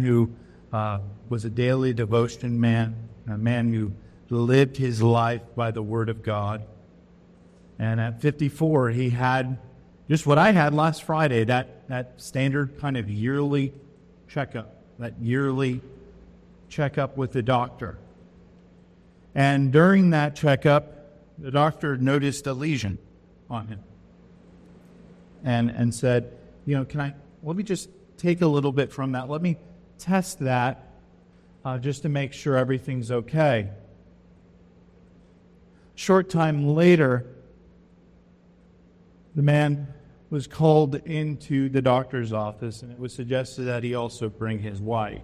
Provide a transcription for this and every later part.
who uh, was a daily devotion man, a man who lived his life by the Word of God. And at 54, he had just what I had last Friday that, that standard kind of yearly checkup, that yearly checkup with the doctor. And during that checkup, the doctor noticed a lesion on him and, and said, You know, can I, let me just take a little bit from that. Let me test that uh, just to make sure everything's okay. Short time later, the man was called into the doctor's office, and it was suggested that he also bring his wife.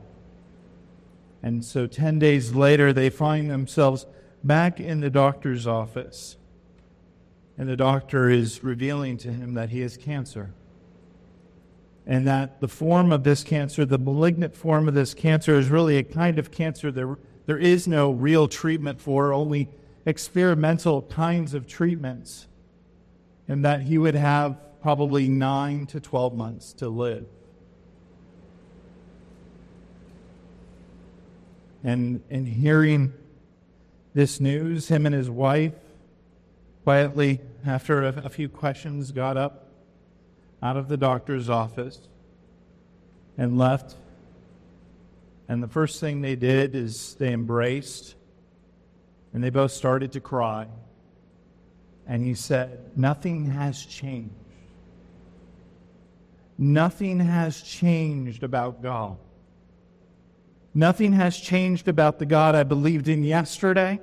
And so 10 days later, they find themselves back in the doctor's office. And the doctor is revealing to him that he has cancer. And that the form of this cancer, the malignant form of this cancer, is really a kind of cancer there, there is no real treatment for, only experimental kinds of treatments. And that he would have probably nine to 12 months to live. And, in hearing this news, him and his wife quietly, after a, a few questions, got up out of the doctor's office and left. And the first thing they did is they embraced and they both started to cry. And he said, Nothing has changed. Nothing has changed about God. Nothing has changed about the God I believed in yesterday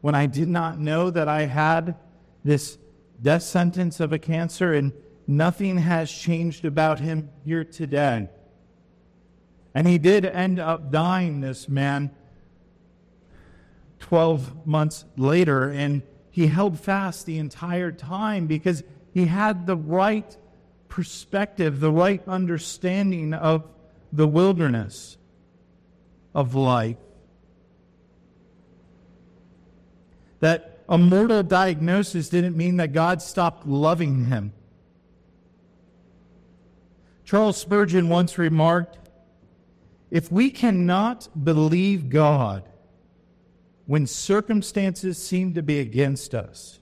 when I did not know that I had this death sentence of a cancer, and nothing has changed about him here today. And he did end up dying, this man, 12 months later, and he held fast the entire time because he had the right perspective, the right understanding of the wilderness of life. That a mortal diagnosis didn't mean that God stopped loving him. Charles Spurgeon once remarked If we cannot believe God when circumstances seem to be against us,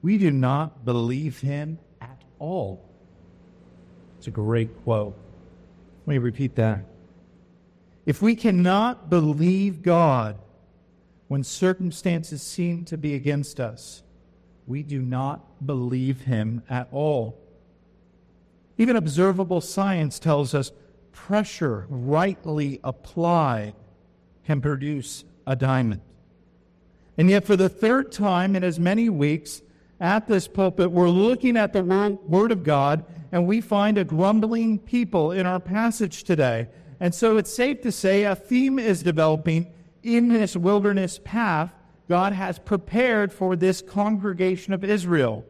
we do not believe him at all. It's a great quote. Let me repeat that. If we cannot believe God when circumstances seem to be against us, we do not believe Him at all. Even observable science tells us pressure rightly applied can produce a diamond. And yet, for the third time in as many weeks at this pulpit, we're looking at the Word of God and we find a grumbling people in our passage today. And so it's safe to say a theme is developing in this wilderness path God has prepared for this congregation of Israel.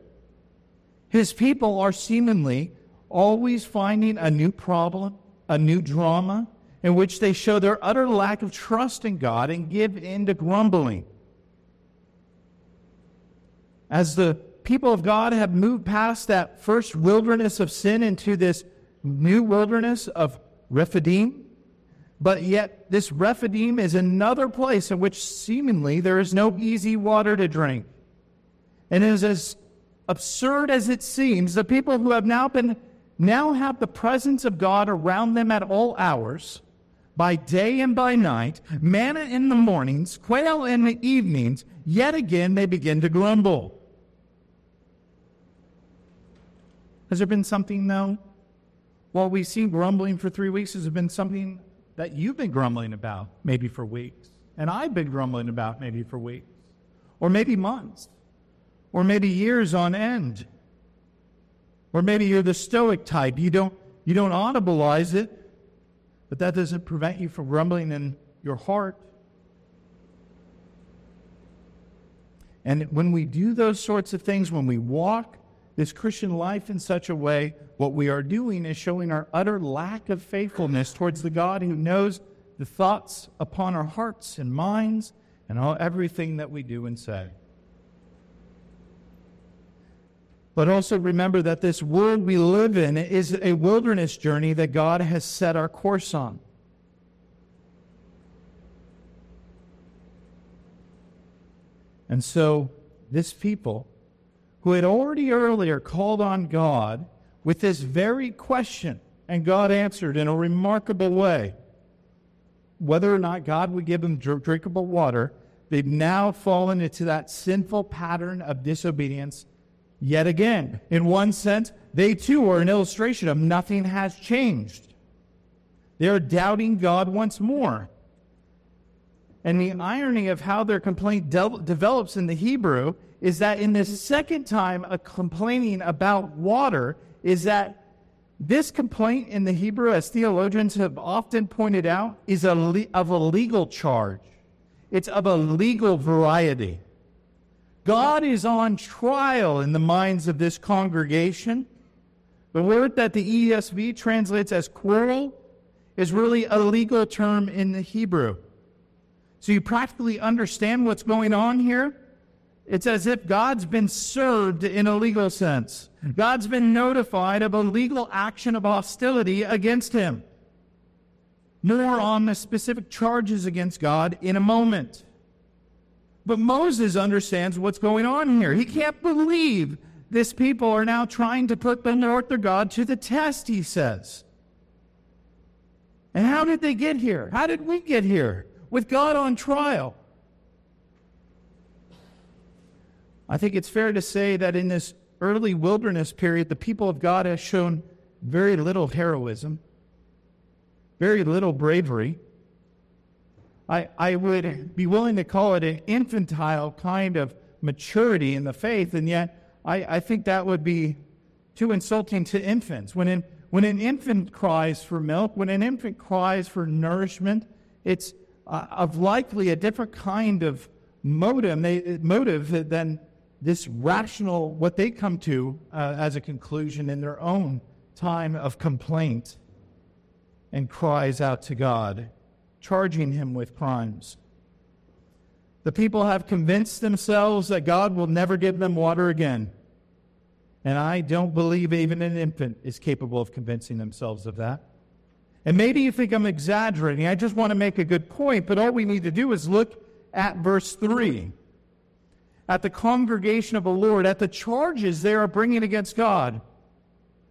His people are seemingly always finding a new problem, a new drama, in which they show their utter lack of trust in God and give in to grumbling. As the people of God have moved past that first wilderness of sin into this new wilderness of Rephidim, but yet this Rephidim is another place in which seemingly there is no easy water to drink. And it is as absurd as it seems, the people who have now been now have the presence of God around them at all hours, by day and by night, manna in the mornings, quail in the evenings, yet again they begin to grumble. Has there been something, though? While we've seen grumbling for three weeks, has there been something that you've been grumbling about, maybe for weeks, and I've been grumbling about, maybe for weeks, or maybe months, or maybe years on end? Or maybe you're the stoic type. You don't, you don't audibilize it, but that doesn't prevent you from grumbling in your heart. And when we do those sorts of things, when we walk this Christian life in such a way, what we are doing is showing our utter lack of faithfulness towards the God who knows the thoughts upon our hearts and minds and all, everything that we do and say. But also remember that this world we live in is a wilderness journey that God has set our course on. And so, this people who had already earlier called on God with this very question, and God answered in a remarkable way whether or not God would give them drinkable water, they've now fallen into that sinful pattern of disobedience yet again. In one sense, they too are an illustration of nothing has changed. They're doubting God once more. And the irony of how their complaint de- develops in the Hebrew is that in this second time of complaining about water, is that this complaint in the Hebrew, as theologians have often pointed out, is a le- of a legal charge. It's of a legal variety. God is on trial in the minds of this congregation. The word that the ESV translates as quarrel is really a legal term in the Hebrew. So you practically understand what's going on here. It's as if God's been served in a legal sense. God's been notified of a legal action of hostility against him. More on the specific charges against God in a moment. But Moses understands what's going on here. He can't believe this people are now trying to put the Lord their God to the test, he says. And how did they get here? How did we get here? With God on trial. I think it's fair to say that in this early wilderness period, the people of God have shown very little heroism, very little bravery. I, I would be willing to call it an infantile kind of maturity in the faith, and yet I, I think that would be too insulting to infants. When, in, when an infant cries for milk, when an infant cries for nourishment, it's uh, of likely a different kind of motive, they, motive than this rational, what they come to uh, as a conclusion in their own time of complaint and cries out to God, charging him with crimes. The people have convinced themselves that God will never give them water again. And I don't believe even an infant is capable of convincing themselves of that. And maybe you think I'm exaggerating. I just want to make a good point, but all we need to do is look at verse 3 at the congregation of the Lord, at the charges they are bringing against God.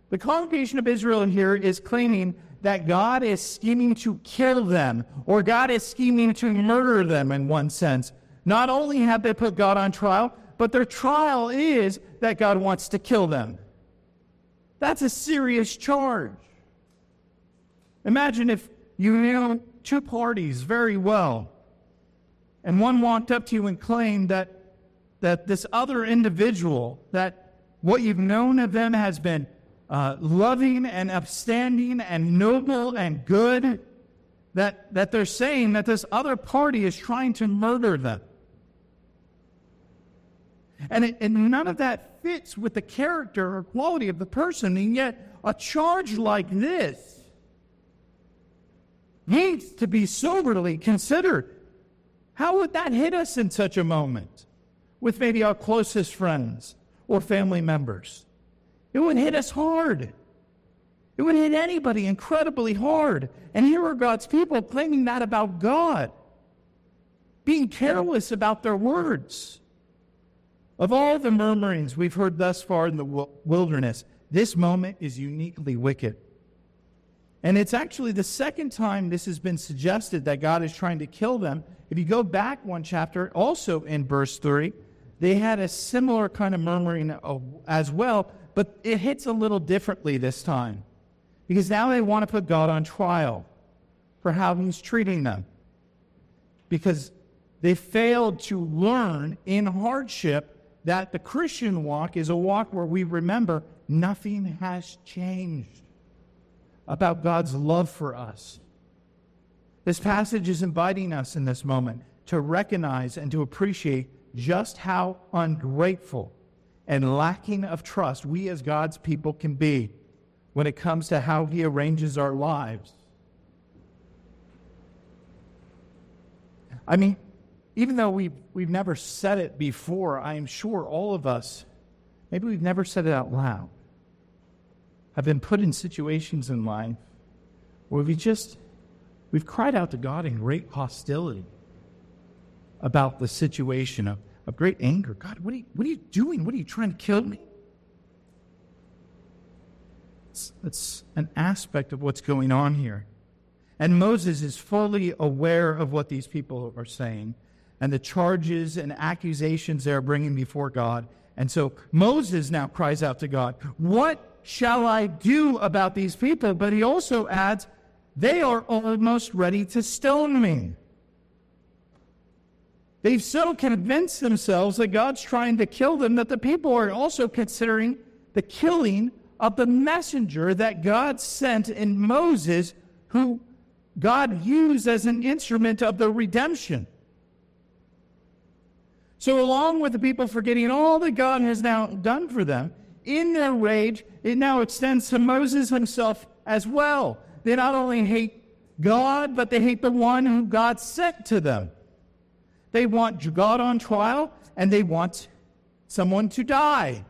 The congregation of Israel in here is claiming that God is scheming to kill them, or God is scheming to murder them in one sense. Not only have they put God on trial, but their trial is that God wants to kill them. That's a serious charge. Imagine if you knew two parties very well, and one walked up to you and claimed that that this other individual, that what you've known of them has been uh, loving and upstanding and noble and good, that, that they're saying that this other party is trying to murder them. And, it, and none of that fits with the character or quality of the person, and yet a charge like this needs to be soberly considered. How would that hit us in such a moment? with maybe our closest friends or family members. It would hit us hard. It would hit anybody incredibly hard. And here are God's people claiming that about God, being careless about their words. Of all the murmurings we've heard thus far in the wilderness, this moment is uniquely wicked. And it's actually the second time this has been suggested that God is trying to kill them. If you go back one chapter, also in verse 3, they had a similar kind of murmuring as well, but it hits a little differently this time because now they want to put God on trial for how he's treating them because they failed to learn in hardship that the Christian walk is a walk where we remember nothing has changed about God's love for us. This passage is inviting us in this moment to recognize and to appreciate just how ungrateful and lacking of trust we as God's people can be when it comes to how He arranges our lives. I mean, even though we've, we've never said it before, I am sure all of us, maybe we've never said it out loud, have been put in situations in life where we just, we've cried out to God in great hostility about the situation of, of great anger. God, what are you, what are you doing? What are you trying to kill me? It's an aspect of what's going on here. And Moses is fully aware of what these people are saying and the charges and accusations they're bringing before God. And so Moses now cries out to God, What shall I do about these people? But he also adds, They are almost ready to stone me. They've so convinced themselves that God's trying to kill them that the people are also considering the killing of the messenger that God sent in Moses, who God used as an instrument of the redemption. So, along with the people forgetting all that God has now done for them, in their rage, it now extends to Moses himself as well. They not only hate God, but they hate the one who God sent to them. They want God on trial, and they want someone to die.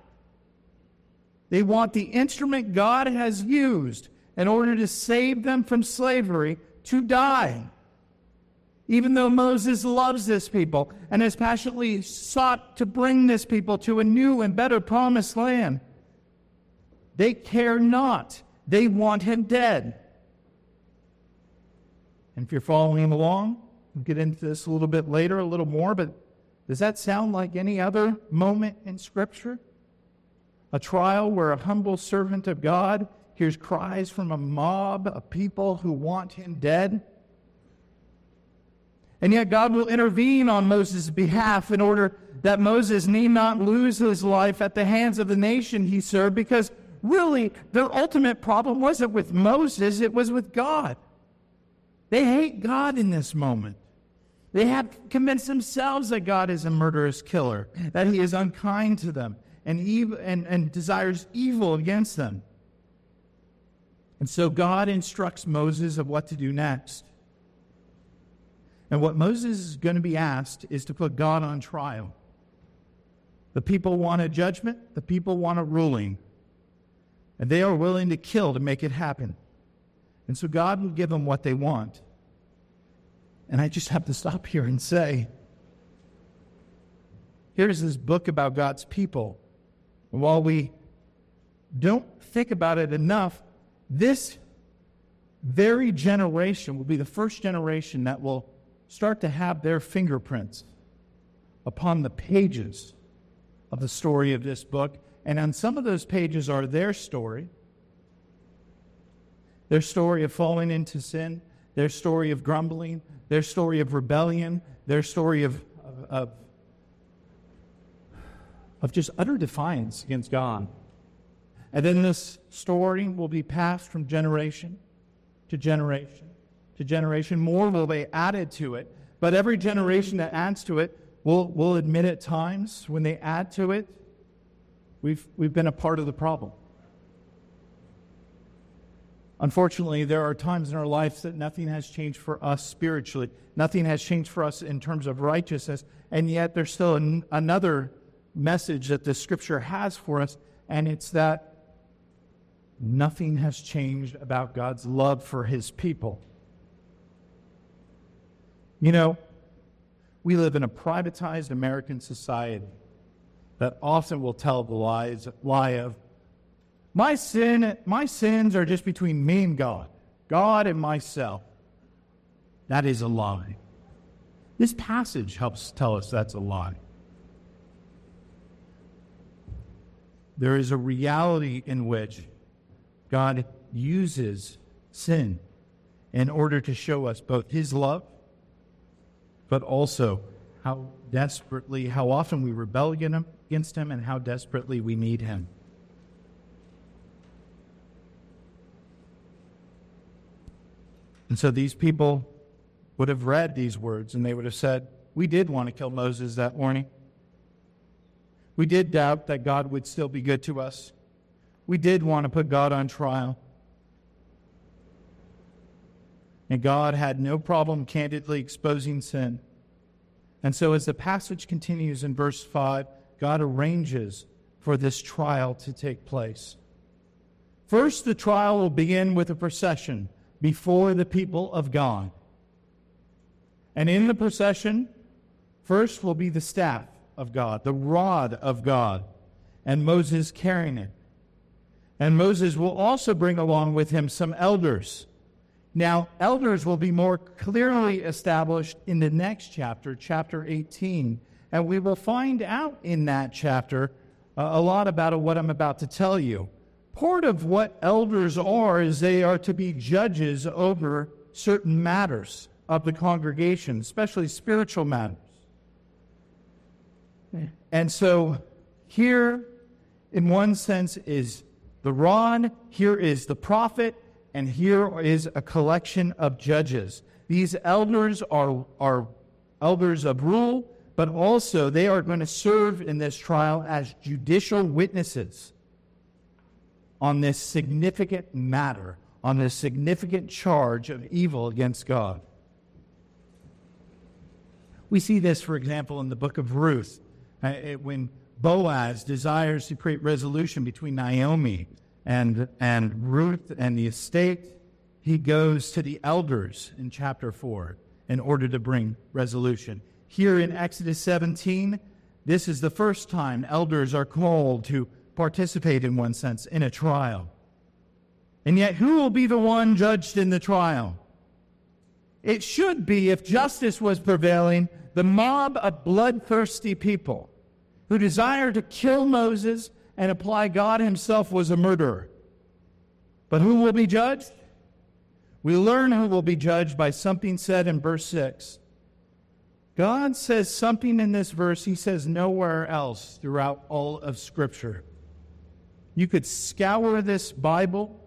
They want the instrument God has used in order to save them from slavery to die. Even though Moses loves this people and has passionately sought to bring this people to a new and better promised land, they care not. They want him dead. And if you're following him along, we'll get into this a little bit later, a little more, but does that sound like any other moment in Scripture? A trial where a humble servant of God hears cries from a mob of people who want him dead. And yet, God will intervene on Moses' behalf in order that Moses need not lose his life at the hands of the nation he served, because really, their ultimate problem wasn't with Moses, it was with God. They hate God in this moment. They have convinced themselves that God is a murderous killer, that he is unkind to them and, and, and desires evil against them. And so God instructs Moses of what to do next. And what Moses is going to be asked is to put God on trial. The people want a judgment, the people want a ruling, and they are willing to kill to make it happen. And so God will give them what they want. And I just have to stop here and say here's this book about God's people. While we don't think about it enough, this very generation will be the first generation that will start to have their fingerprints upon the pages of the story of this book. And on some of those pages are their story their story of falling into sin, their story of grumbling, their story of rebellion, their story of, of, of, just utter defiance against God. And then this story will be passed from generation to generation to generation. More will be added to it. But every generation that adds to it will will admit at times when they add to it, we've, we've been a part of the problem. Unfortunately, there are times in our lives that nothing has changed for us spiritually. Nothing has changed for us in terms of righteousness. And yet, there's still an, another message that the scripture has for us, and it's that nothing has changed about God's love for his people. You know, we live in a privatized American society that often will tell the lies, lie of, my sin, my sins are just between me and God, God and myself. That is a lie. This passage helps tell us that's a lie. There is a reality in which God uses sin in order to show us both His love, but also how desperately, how often we rebel against Him, and how desperately we need Him. And so these people would have read these words and they would have said, We did want to kill Moses that morning. We did doubt that God would still be good to us. We did want to put God on trial. And God had no problem candidly exposing sin. And so, as the passage continues in verse 5, God arranges for this trial to take place. First, the trial will begin with a procession before the people of God. And in the procession, first will be the staff of God, the rod of God, and Moses carrying it. And Moses will also bring along with him some elders. Now, elders will be more clearly established in the next chapter, chapter 18. And we will find out in that chapter uh, a lot about what I'm about to tell you. Part of what elders are is they are to be judges over certain matters of the congregation, especially spiritual matters. And so here, in one sense, is the rod, here is the prophet, and here is a collection of judges. These elders are, are elders of rule, but also they are going to serve in this trial as judicial witnesses on this significant matter, on this significant charge of evil against God. We see this, for example, in the book of Ruth, uh, when Boaz desires to create resolution between Naomi and, and Ruth and the estate. He goes to the elders in chapter 4 in order to bring resolution. Here in Exodus 17, this is the first time elders are called to participate, in one sense, in a trial. And yet, who will be the one judged in the trial? It should be, if justice was prevailing, the mob of bloodthirsty people who desire to kill Moses and apply God himself was a murderer. But who will be judged? We learn who will be judged by something said in verse 6. God says something in this verse he says nowhere else throughout all of Scripture. You could scour this Bible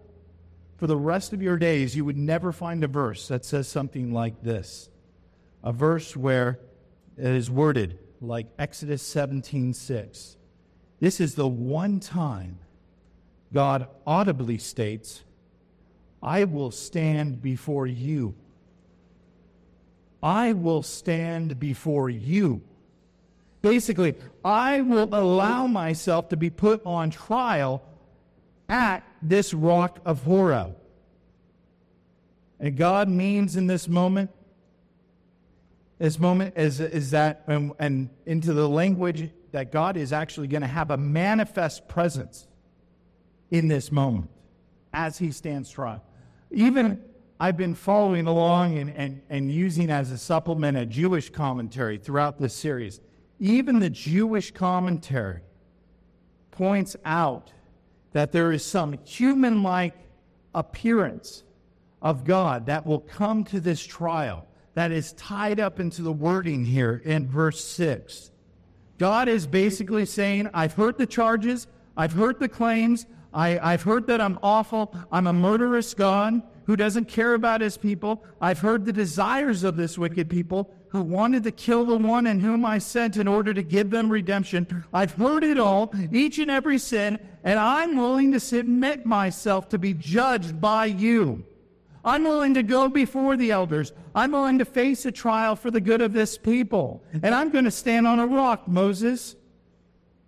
for the rest of your days, you would never find a verse that says something like this. A verse where it is worded like Exodus 17 6. This is the one time God audibly states, I will stand before you. I will stand before you. Basically, I will allow myself to be put on trial at this rock of Horeb. And God means in this moment this moment is, is that, and, and into the language that God is actually going to have a manifest presence in this moment as he stands trial. Even I've been following along and, and, and using as a supplement a Jewish commentary throughout this series. Even the Jewish commentary points out that there is some human like appearance of God that will come to this trial that is tied up into the wording here in verse 6. God is basically saying, I've heard the charges, I've heard the claims, I, I've heard that I'm awful, I'm a murderous God who doesn't care about his people. I've heard the desires of this wicked people who wanted to kill the one in whom I sent in order to give them redemption. I've heard it all, each and every sin, and I'm willing to submit myself to be judged by you. I'm willing to go before the elders. I'm willing to face a trial for the good of this people. And I'm going to stand on a rock, Moses.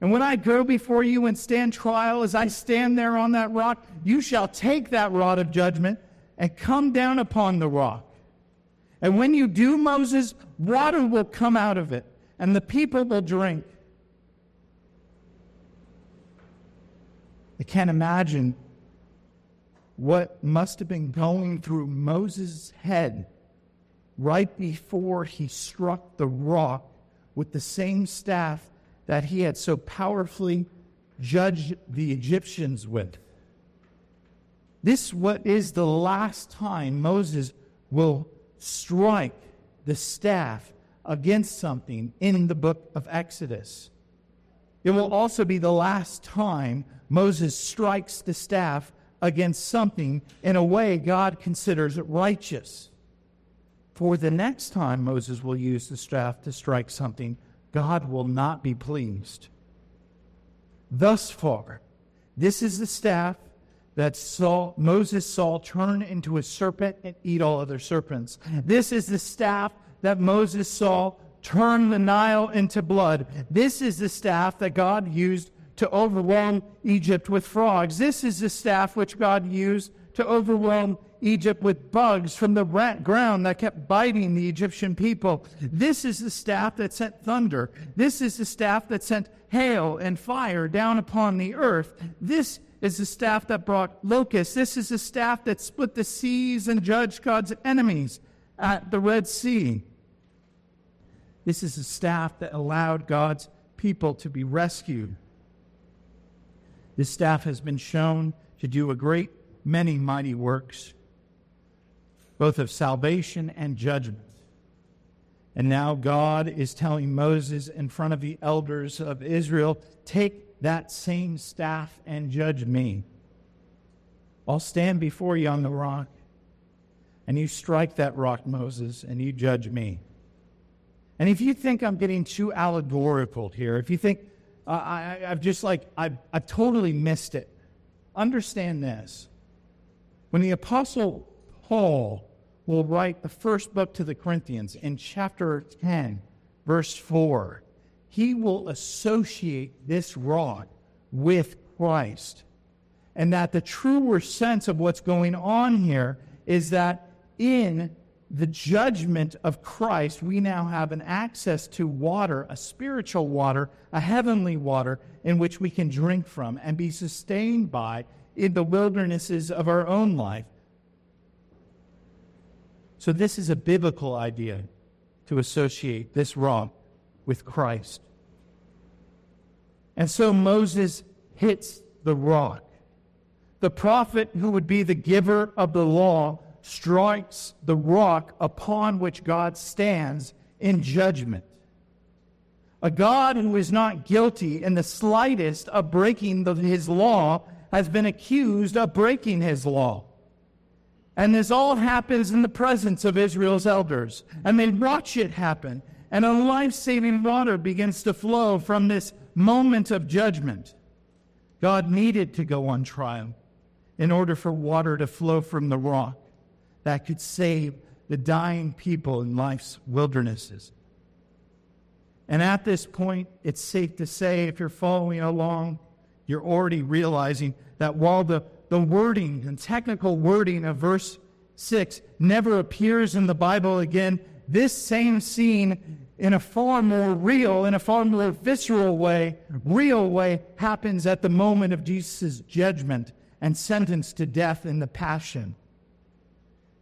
And when I go before you and stand trial, as I stand there on that rock, you shall take that rod of judgment and come down upon the rock. And when you do, Moses, water will come out of it, and the people will drink. I can't imagine what must have been going through Moses' head right before he struck the rock with the same staff that he had so powerfully judged the Egyptians with. This what is the last time Moses will strike the staff against something in the book of Exodus. It will also be the last time Moses strikes the staff against something in a way God considers righteous. For the next time Moses will use the staff to strike something, God will not be pleased. Thus far, this is the staff that Saul, Moses saw turn into a serpent and eat all other serpents. This is the staff that Moses saw turn the Nile into blood. This is the staff that God used to overwhelm Egypt with frogs. This is the staff which God used to overwhelm Egypt with bugs from the ground that kept biting the Egyptian people. This is the staff that sent thunder. This is the staff that sent hail and fire down upon the earth. This is the staff that brought locusts. This is the staff that split the seas and judged God's enemies at the Red Sea. This is the staff that allowed God's people to be rescued. This staff has been shown to do a great many mighty works, both of salvation and judgment. And now God is telling Moses in front of the elders of Israel, Take that same staff and judge me. I'll stand before you on the rock, and you strike that rock, Moses, and you judge me. And if you think I'm getting too allegorical here, if you think uh, I, have just like, I've, I've totally missed it, understand this. When the Apostle Paul will write the first book to the Corinthians in chapter 10, verse 4, he will associate this rod with Christ. And that the truer sense of what's going on here is that in the judgment of Christ, we now have an access to water, a spiritual water, a heavenly water, in which we can drink from and be sustained by in the wildernesses of our own life. So, this is a biblical idea to associate this rock with Christ. And so Moses hits the rock. The prophet who would be the giver of the law strikes the rock upon which God stands in judgment. A God who is not guilty in the slightest of breaking the, his law has been accused of breaking his law. And this all happens in the presence of Israel's elders. And they watch it happen. And a life saving water begins to flow from this moment of judgment. God needed to go on trial in order for water to flow from the rock that could save the dying people in life's wildernesses. And at this point, it's safe to say, if you're following along, you're already realizing that while the, the wording and technical wording of verse 6 never appears in the Bible again, this same scene, in a far more real, in a far more visceral way, real way, happens at the moment of Jesus' judgment and sentence to death in the Passion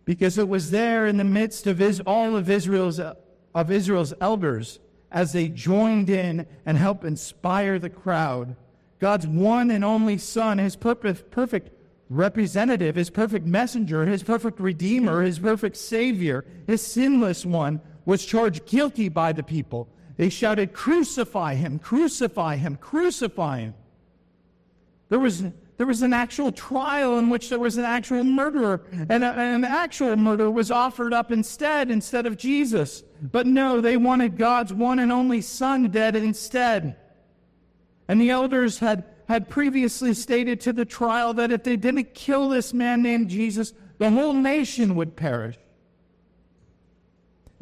because it was there in the midst of his, all of Israel's, of Israel's elders as they joined in and helped inspire the crowd. God's one and only Son, his perfect, perfect representative, his perfect messenger, his perfect redeemer, his perfect savior, his sinless one, was charged guilty by the people. They shouted, Crucify him, crucify him, crucify him. There was there was an actual trial in which there was an actual murderer, and an actual murder was offered up instead, instead of Jesus. But no, they wanted God's one and only Son dead instead. And the elders had, had previously stated to the trial that if they didn't kill this man named Jesus, the whole nation would perish.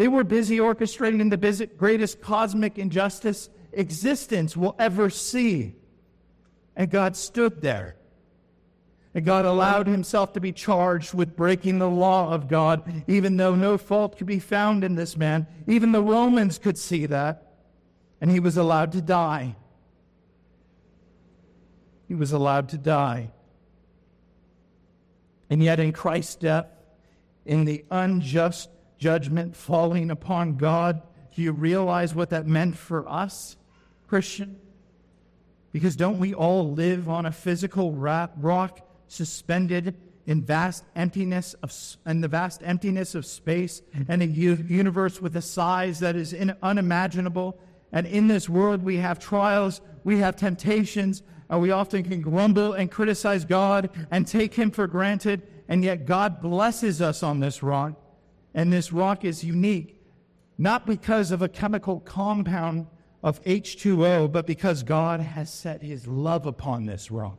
They were busy orchestrating the greatest cosmic injustice existence will ever see. And God stood there and God allowed himself to be charged with breaking the law of God, even though no fault could be found in this man. Even the Romans could see that. And he was allowed to die. He was allowed to die. And yet, in Christ's death, in the unjust judgment falling upon God, do you realize what that meant for us, Christian? Because don't we all live on a physical rock suspended in vast emptiness of in the vast emptiness of space and a universe with a size that is in, unimaginable? And in this world we have trials we have temptations and we often can grumble and criticize god and take him for granted and yet god blesses us on this rock and this rock is unique not because of a chemical compound of h2o but because god has set his love upon this rock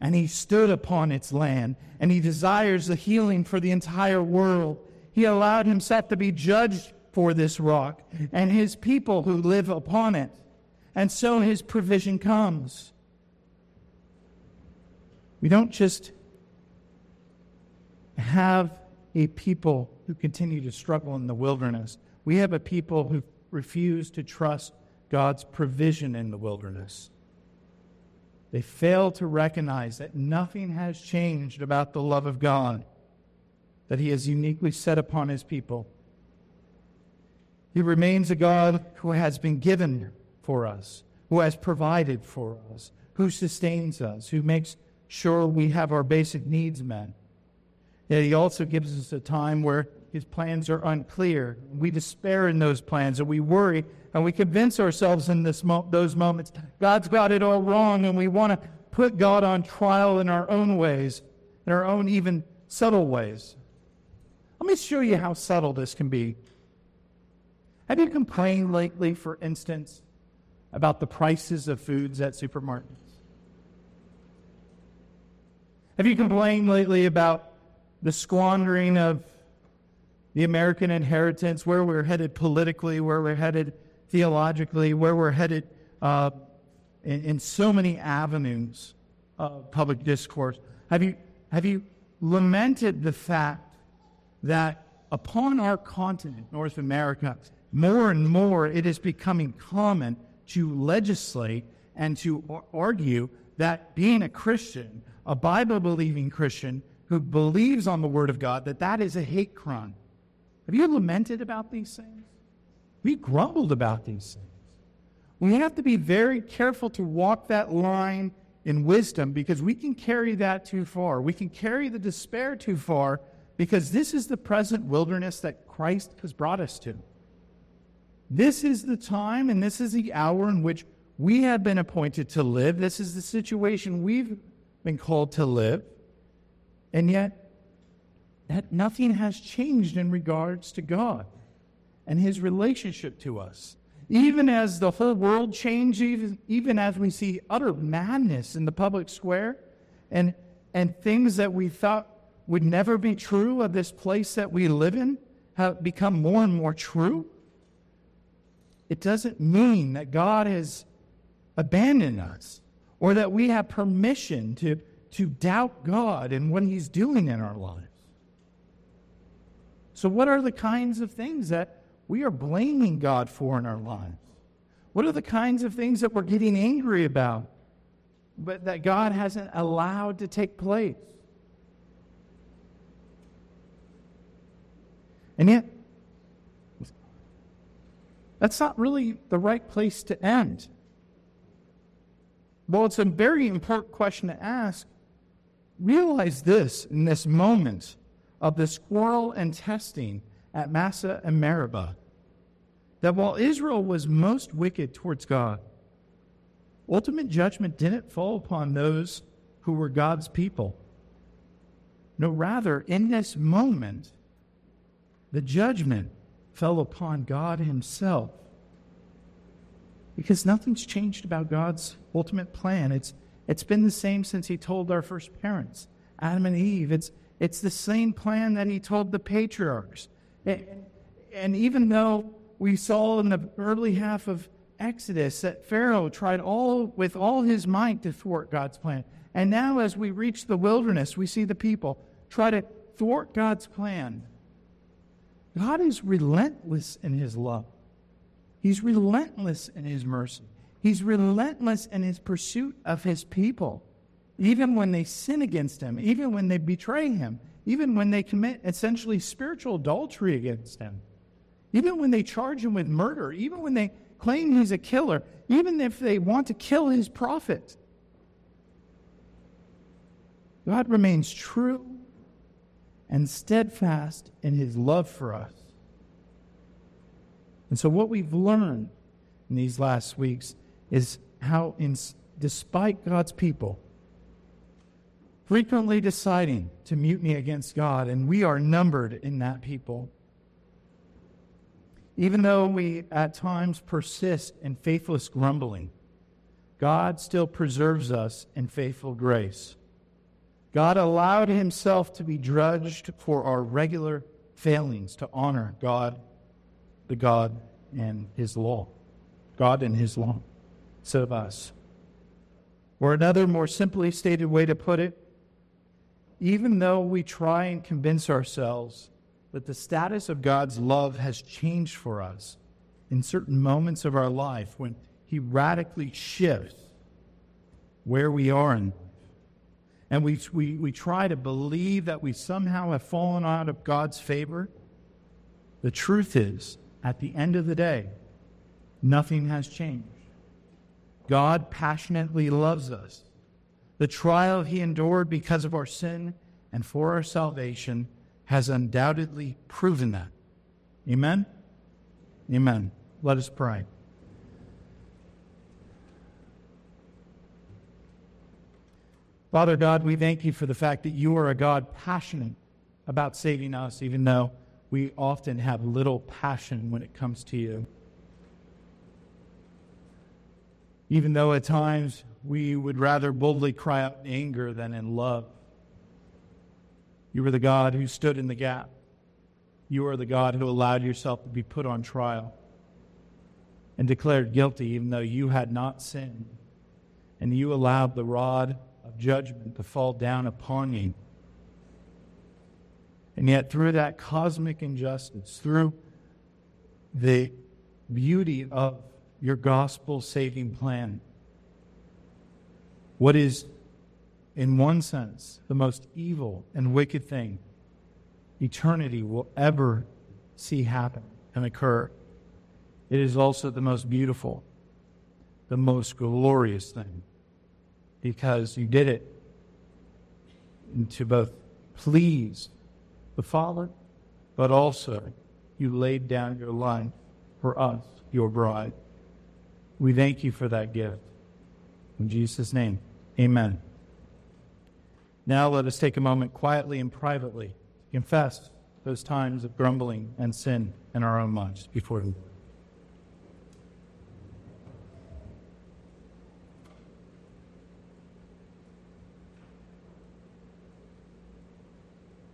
and he stood upon its land, and he desires the healing for the entire world. He allowed himself to be judged for this rock and his people who live upon it. And so his provision comes. We don't just have a people who continue to struggle in the wilderness. We have a people who refuse to trust God's provision in the wilderness. They fail to recognize that nothing has changed about the love of God that He has uniquely set upon His people. He remains a God who has been given for us, who has provided for us, who sustains us, who makes sure we have our basic needs met. He also gives us a time where His plans are unclear. We despair in those plans, and we worry, and we convince ourselves in mo- those moments God's got it all wrong, and we want to put God on trial in our own ways, in our own even subtle ways. Let me show you how subtle this can be. Have you complained lately, for instance, about the prices of foods at supermarkets? Have you complained lately about the squandering of the American inheritance, where we're headed politically, where we're headed theologically, where we're headed uh, in, in so many avenues of public discourse? Have you, have you lamented the fact that upon our continent, North America, more and more it is becoming common to legislate and to argue that being a Christian, a Bible believing Christian who believes on the Word of God, that that is a hate crime. Have you lamented about these things? We grumbled about these things. We have to be very careful to walk that line in wisdom because we can carry that too far. We can carry the despair too far because this is the present wilderness that Christ has brought us to. This is the time and this is the hour in which we have been appointed to live. This is the situation we've been called to live. And yet, that nothing has changed in regards to God and his relationship to us. Even as the whole world changes, even, even as we see utter madness in the public square and, and things that we thought would never be true of this place that we live in have become more and more true, it doesn't mean that God has abandoned us or that we have permission to, to doubt God and what He's doing in our lives. So, what are the kinds of things that we are blaming God for in our lives? What are the kinds of things that we're getting angry about, but that God hasn't allowed to take place? And yet, that's not really the right place to end. Well, it's a very important question to ask. Realize this in this moment of this quarrel and testing at Massah and Meribah that while Israel was most wicked towards God, ultimate judgment didn't fall upon those who were God's people. No, rather, in this moment, the judgment fell upon God Himself. Because nothing's changed about God's ultimate plan. It's, it's been the same since He told our first parents, Adam and Eve. It's, it's the same plan that He told the patriarchs. And, even though we saw in the early half of Exodus that Pharaoh tried all with all his might to thwart God's plan. And now as we reach the wilderness, we see the people try to thwart God's plan. God is relentless in his love. He's relentless in his mercy. He's relentless in his pursuit of his people. Even when they sin against him, even when they betray him, even when they commit essentially spiritual adultery against him, even when they charge him with murder, even when they claim he's a killer, even if they want to kill his prophet. God remains true and steadfast in his love for us. And so, what we've learned in these last weeks is how, in, despite God's people frequently deciding to mutiny against God, and we are numbered in that people, even though we at times persist in faithless grumbling, God still preserves us in faithful grace. God allowed himself to be judged for our regular failings to honor God, the God and his law. God and his law. Of us. Or another more simply stated way to put it, even though we try and convince ourselves that the status of God's love has changed for us in certain moments of our life when He radically shifts where we are in. And we, we, we try to believe that we somehow have fallen out of God's favor. The truth is, at the end of the day, nothing has changed. God passionately loves us. The trial he endured because of our sin and for our salvation has undoubtedly proven that. Amen? Amen. Let us pray. Father God, we thank you for the fact that you are a God passionate about saving us, even though we often have little passion when it comes to you. Even though at times we would rather boldly cry out in anger than in love. You were the God who stood in the gap. You are the God who allowed yourself to be put on trial and declared guilty, even though you had not sinned. And you allowed the rod of judgment to fall down upon you. And yet, through that cosmic injustice, through the beauty of your gospel saving plan, what is in one sense, the most evil and wicked thing eternity will ever see happen and occur. It is also the most beautiful, the most glorious thing because you did it to both please the Father, but also you laid down your life for us, your bride. We thank you for that gift. In Jesus' name, amen. Now let us take a moment quietly and privately to confess those times of grumbling and sin in our own lives before the Lord.